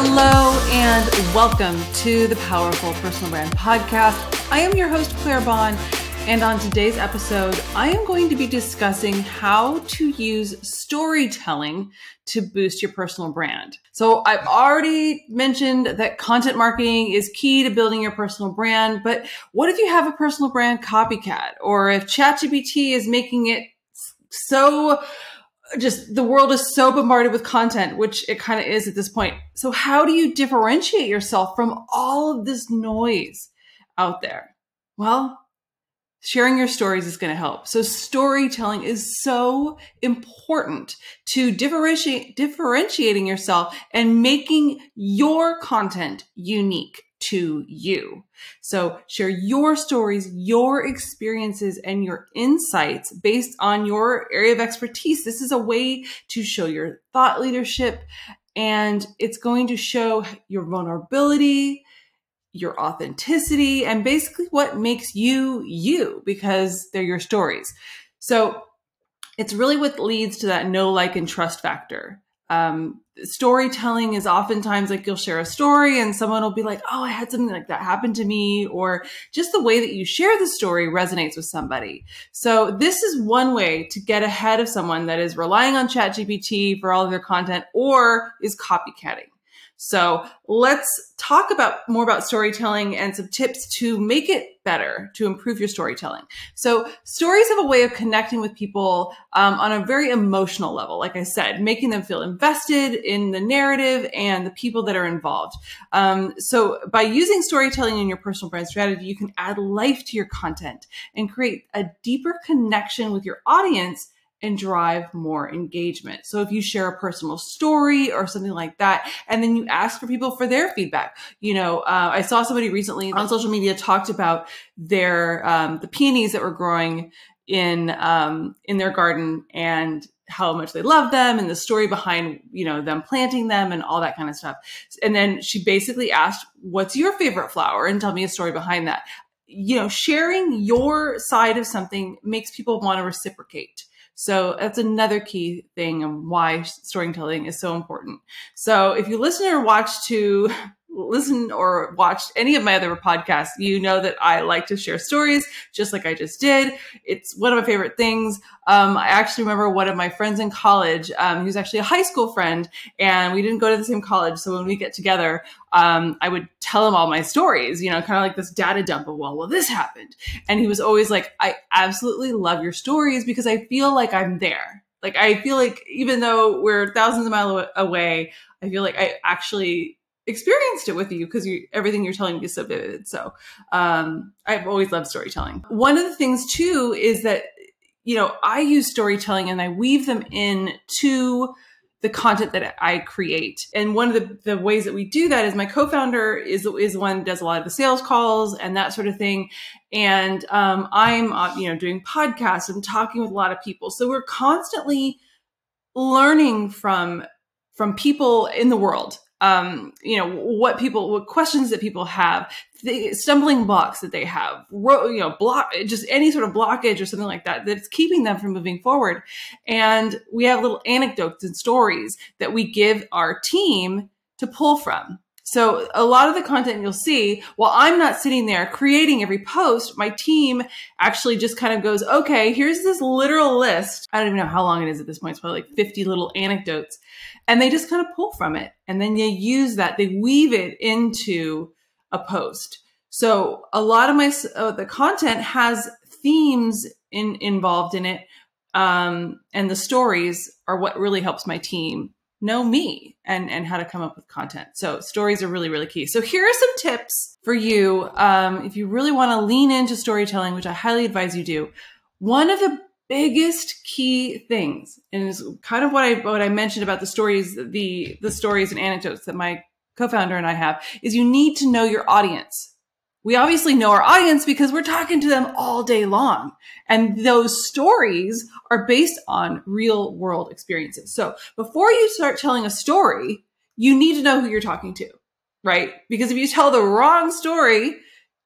Hello and welcome to the Powerful Personal Brand Podcast. I am your host, Claire Bahn, and on today's episode, I am going to be discussing how to use storytelling to boost your personal brand. So I've already mentioned that content marketing is key to building your personal brand, but what if you have a personal brand copycat or if ChatGPT is making it so just the world is so bombarded with content, which it kind of is at this point. So how do you differentiate yourself from all of this noise out there? Well, sharing your stories is going to help. So storytelling is so important to differentiate differentiating yourself and making your content unique to you. So share your stories, your experiences, and your insights based on your area of expertise. This is a way to show your thought leadership and it's going to show your vulnerability, your authenticity, and basically what makes you you because they're your stories. So it's really what leads to that know like, and trust factor um, storytelling is oftentimes like you'll share a story and someone will be like, Oh, I had something like that happen to me, or just the way that you share the story resonates with somebody. So this is one way to get ahead of someone that is relying on ChatGPT for all of their content or is copycatting. So let's talk about more about storytelling and some tips to make it better, to improve your storytelling. So stories have a way of connecting with people um, on a very emotional level. Like I said, making them feel invested in the narrative and the people that are involved. Um, so by using storytelling in your personal brand strategy, you can add life to your content and create a deeper connection with your audience and drive more engagement. So if you share a personal story or something like that, and then you ask for people for their feedback, you know, uh, I saw somebody recently on social media talked about their um, the peonies that were growing in um, in their garden and how much they love them and the story behind you know them planting them and all that kind of stuff. And then she basically asked what's your favorite flower? and tell me a story behind that. You know sharing your side of something makes people want to reciprocate so that's another key thing and why storytelling is so important. So if you listen or watch to listen or watched any of my other podcasts, you know that I like to share stories, just like I just did. It's one of my favorite things. Um, I actually remember one of my friends in college, um, who's actually a high school friend, and we didn't go to the same college. So when we get together, um, I would tell him all my stories, you know, kind of like this data dump of, well, well, this happened. And he was always like, I absolutely love your stories because I feel like I'm there. Like, I feel like even though we're thousands of miles away, I feel like I actually experienced it with you because you, everything you're telling me is so vivid. So um, I've always loved storytelling. One of the things too is that you know I use storytelling and I weave them in to the content that I create. And one of the, the ways that we do that is my co-founder is is one does a lot of the sales calls and that sort of thing. And um, I'm uh, you know doing podcasts and talking with a lot of people. So we're constantly learning from from people in the world um, you know, what people, what questions that people have, the stumbling blocks that they have, you know, block, just any sort of blockage or something like that, that's keeping them from moving forward. And we have little anecdotes and stories that we give our team to pull from. So a lot of the content you'll see, while I'm not sitting there creating every post, my team actually just kind of goes, okay, here's this literal list. I don't even know how long it is at this point. It's probably like 50 little anecdotes. And they just kind of pull from it. And then they use that, they weave it into a post. So a lot of my, uh, the content has themes in, involved in it. Um, and the stories are what really helps my team know me and and how to come up with content. So stories are really really key. So here are some tips for you um, if you really want to lean into storytelling which i highly advise you do. One of the biggest key things and is kind of what i what i mentioned about the stories the the stories and anecdotes that my co-founder and i have is you need to know your audience we obviously know our audience because we're talking to them all day long. And those stories are based on real world experiences. So before you start telling a story, you need to know who you're talking to, right? Because if you tell the wrong story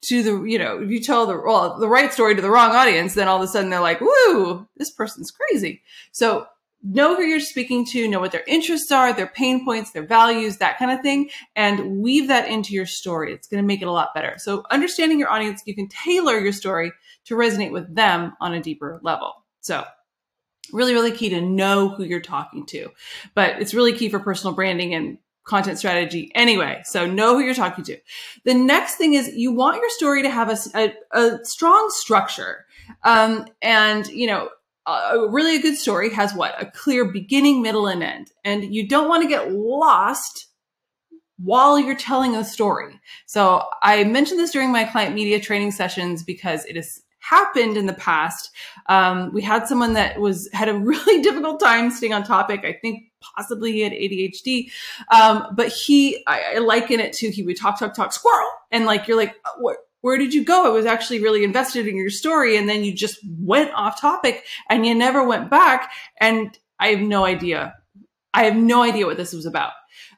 to the, you know, if you tell the, well, the right story to the wrong audience, then all of a sudden they're like, woo, this person's crazy. So know who you're speaking to, know what their interests are, their pain points, their values, that kind of thing, and weave that into your story. It's going to make it a lot better. So, understanding your audience, you can tailor your story to resonate with them on a deeper level. So, really, really key to know who you're talking to. But it's really key for personal branding and content strategy anyway. So know who you're talking to. The next thing is you want your story to have a, a, a strong structure. Um, and, you know, a really good story has what? A clear beginning, middle, and end. And you don't want to get lost while you're telling a story. So I mentioned this during my client media training sessions because it has happened in the past. Um, we had someone that was had a really difficult time staying on topic. I think possibly he had ADHD, um, but he I, I liken it to he would talk, talk, talk, squirrel, and like you're like what where did you go? I was actually really invested in your story. And then you just went off topic and you never went back. And I have no idea. I have no idea what this was about.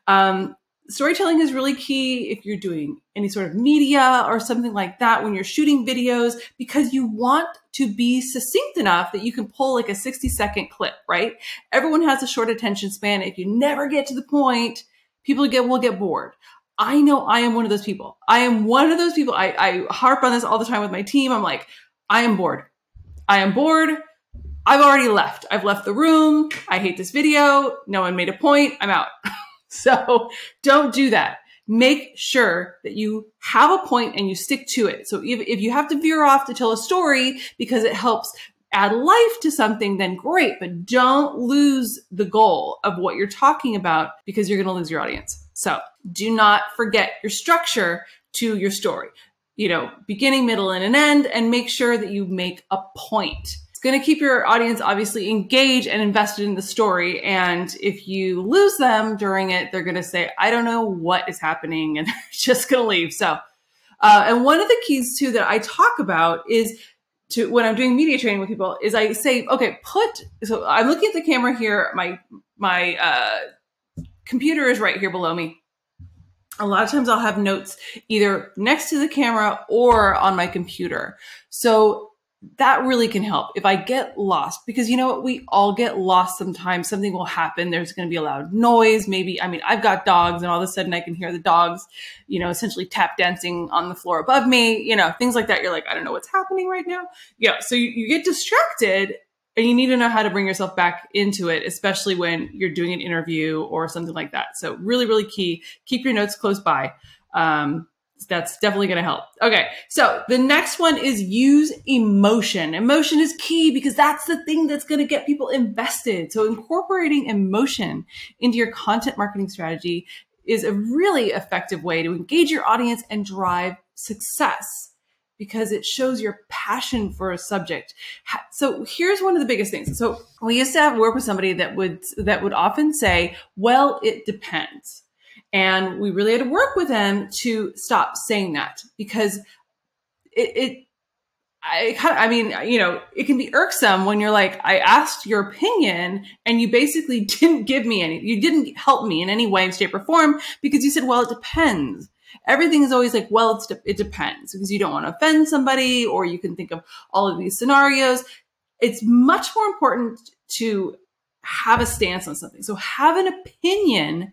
Um, storytelling is really key if you're doing any sort of media or something like that when you're shooting videos because you want to be succinct enough that you can pull like a 60 second clip, right? Everyone has a short attention span. If you never get to the point, people get will get bored. I know I am one of those people. I am one of those people. I, I harp on this all the time with my team. I'm like, I am bored. I am bored. I've already left. I've left the room. I hate this video. No one made a point. I'm out. so don't do that. Make sure that you have a point and you stick to it. So if, if you have to veer off to tell a story because it helps add life to something, then great. But don't lose the goal of what you're talking about because you're going to lose your audience. So do not forget your structure to your story. You know, beginning, middle, and an end, and make sure that you make a point. It's going to keep your audience obviously engaged and invested in the story. And if you lose them during it, they're going to say, I don't know what is happening, and they're just going to leave. So, uh, and one of the keys too that I talk about is to when I'm doing media training with people is I say, okay, put so I'm looking at the camera here, my my uh computer is right here below me. A lot of times I'll have notes either next to the camera or on my computer. So that really can help if I get lost because you know what? We all get lost sometimes. Something will happen. There's going to be a loud noise. Maybe, I mean, I've got dogs and all of a sudden I can hear the dogs, you know, essentially tap dancing on the floor above me, you know, things like that. You're like, I don't know what's happening right now. Yeah. So you, you get distracted and you need to know how to bring yourself back into it, especially when you're doing an interview or something like that. So, really, really key. Keep your notes close by. Um, that's definitely going to help. Okay. So the next one is use emotion. Emotion is key because that's the thing that's going to get people invested. So incorporating emotion into your content marketing strategy is a really effective way to engage your audience and drive success because it shows your passion for a subject. So here's one of the biggest things. So we used to have work with somebody that would that would often say, "Well, it depends." And we really had to work with them to stop saying that because it, it I kind of, I mean, you know, it can be irksome when you're like, I asked your opinion and you basically didn't give me any, you didn't help me in any way, shape, or form because you said, well, it depends everything is always like, well, de- it depends because you don't want to offend somebody or you can think of all of these scenarios. It's much more important to have a stance on something. So have an opinion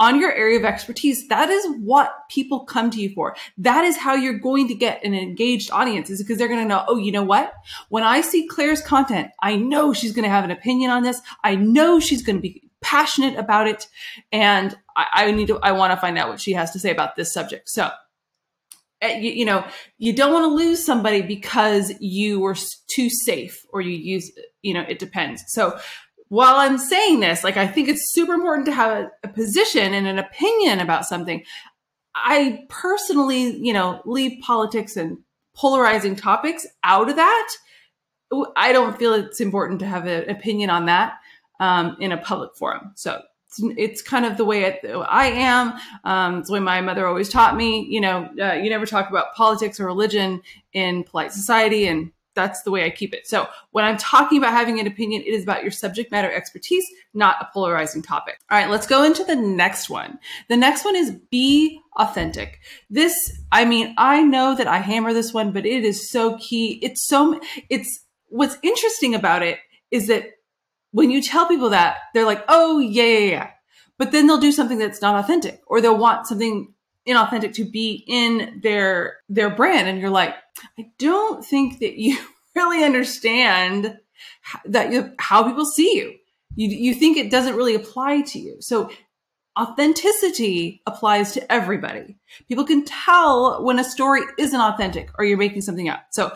on your area of expertise. That is what people come to you for. That is how you're going to get an engaged audience is because they're going to know, oh, you know what? When I see Claire's content, I know she's going to have an opinion on this. I know she's going to be passionate about it. And I, I need to, I want to find out what she has to say about this subject. So, eh, you, you know, you don't want to lose somebody because you were too safe or you use, you know, it depends. So, while I'm saying this, like I think it's super important to have a, a, position and an opinion about something. I personally, you know, leave politics and polarizing topics out of that. I don't feel it's important to have an opinion on that um, in a public forum. So it's, it's kind of the way it, I am. Um, it's the way my mother always taught me. You know, uh, you never talk about politics or religion in polite society, and that's the way I keep it. So when I'm talking about having an opinion, it is about your subject matter expertise, not a polarizing topic. All right, let's go into the next one. The next one is be authentic. This, I mean, I know that I hammer this one, but it is so key. It's so, it's what's interesting about it is that when you tell people that, they're like, oh, yeah, yeah, yeah. But then they'll do something that's not authentic or they'll want something inauthentic to be in their their brand and you're like i don't think that you really understand that you, how people see you. You you think it doesn't really apply to you. So authenticity applies to everybody. People can tell when a story isn't authentic or you're making something up. So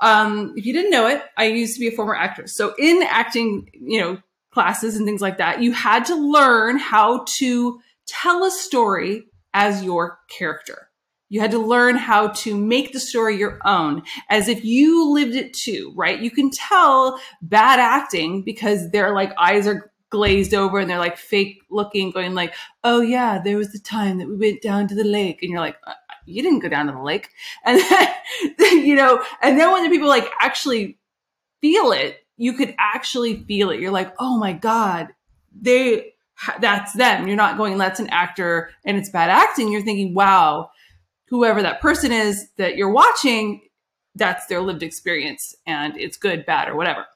um, if you didn't know it i used to be a former actress so in acting you know classes and things like that you had to learn how to tell a story as your character. You had to learn how to make the story your own as if you lived it too, right? You can tell bad acting because their like eyes are glazed over and they're like fake looking, going like, oh yeah, there was the time that we went down to the lake. And you're like, uh, you didn't go down to the lake. And then, you know, and then when the people like actually feel it, you could actually feel it. You're like, oh my God, they, that's them. You're not going, that's an actor and it's bad acting. You're thinking, wow, whoever that person is that you're watching, that's their lived experience and it's good, bad, or whatever.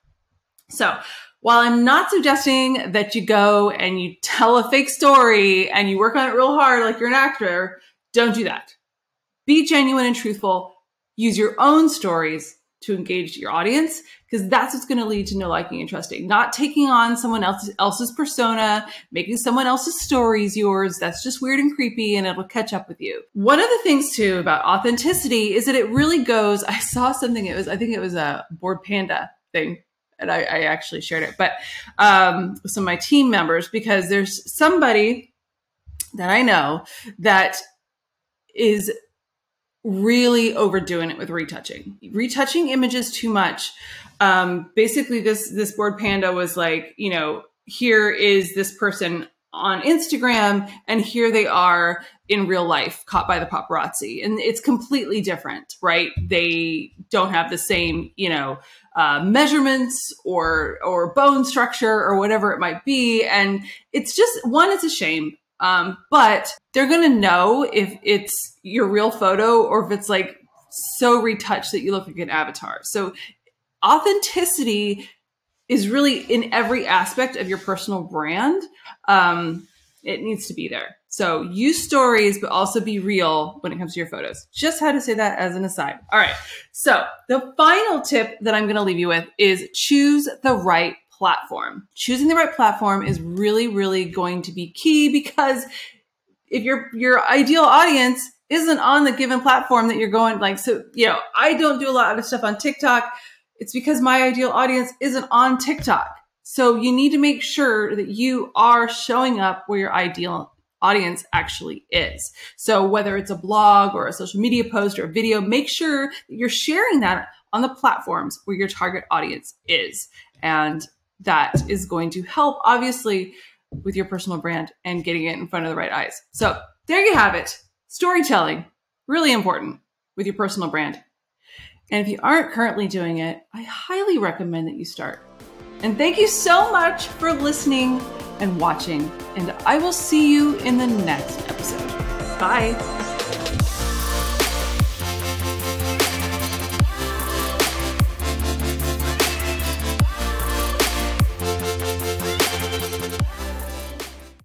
So while I'm not suggesting that you go and you tell a fake story and you work on it real hard like you're an actor, don't do that. Be genuine and truthful. Use your own stories to engage your audience because that's what's going to lead to no liking and trusting. Not taking on someone else's, else's persona making someone else's stories yours. That's just weird and creepy and it'll catch up with you. One of the things too about authenticity is that it really goes i saw something it was i think it was a bored panda thing and I, I actually shared it but um, with some of my team members because there's somebody that i know that is really overdoing it with retouching. Retouching images too much. Um, basically, this this Bored Panda was like, you know, here is this person on Instagram, and here they are in real life, caught by the paparazzi, and it's completely different, right? They don't have the same, you know, uh, measurements or or bone structure or whatever it might be, and it's just one. It's a shame um, but they're going to know if it's your real photo or if it's like so retouched that you look like an avatar. So authenticity is really in every aspect of your personal brand. Um, it needs to be there. So use stories, but also be real when it comes to your photos. Just had to say that as an aside. All right. So the final tip that I'm going to leave you with is choose the right platform. Choosing the right platform is really, really going to be key because if your your ideal audience isn't on the given platform that you're going like so you know i don't do a lot of stuff on tiktok. It's because my ideal audience isn't on tiktok. So you need to make sure that you are showing up where your ideal audience actually is. So whether it's a blog or a social media post or a video make sure that you're sharing that on the platforms where your target audience is. And that is going to help, obviously, with your personal brand and getting it in front of the right eyes. So there you have it. Storytelling, really important with your personal brand. And if you aren't currently doing it, I highly recommend that you start. And thank you so much for listening and watching. And I will see you in the next episode. Bye.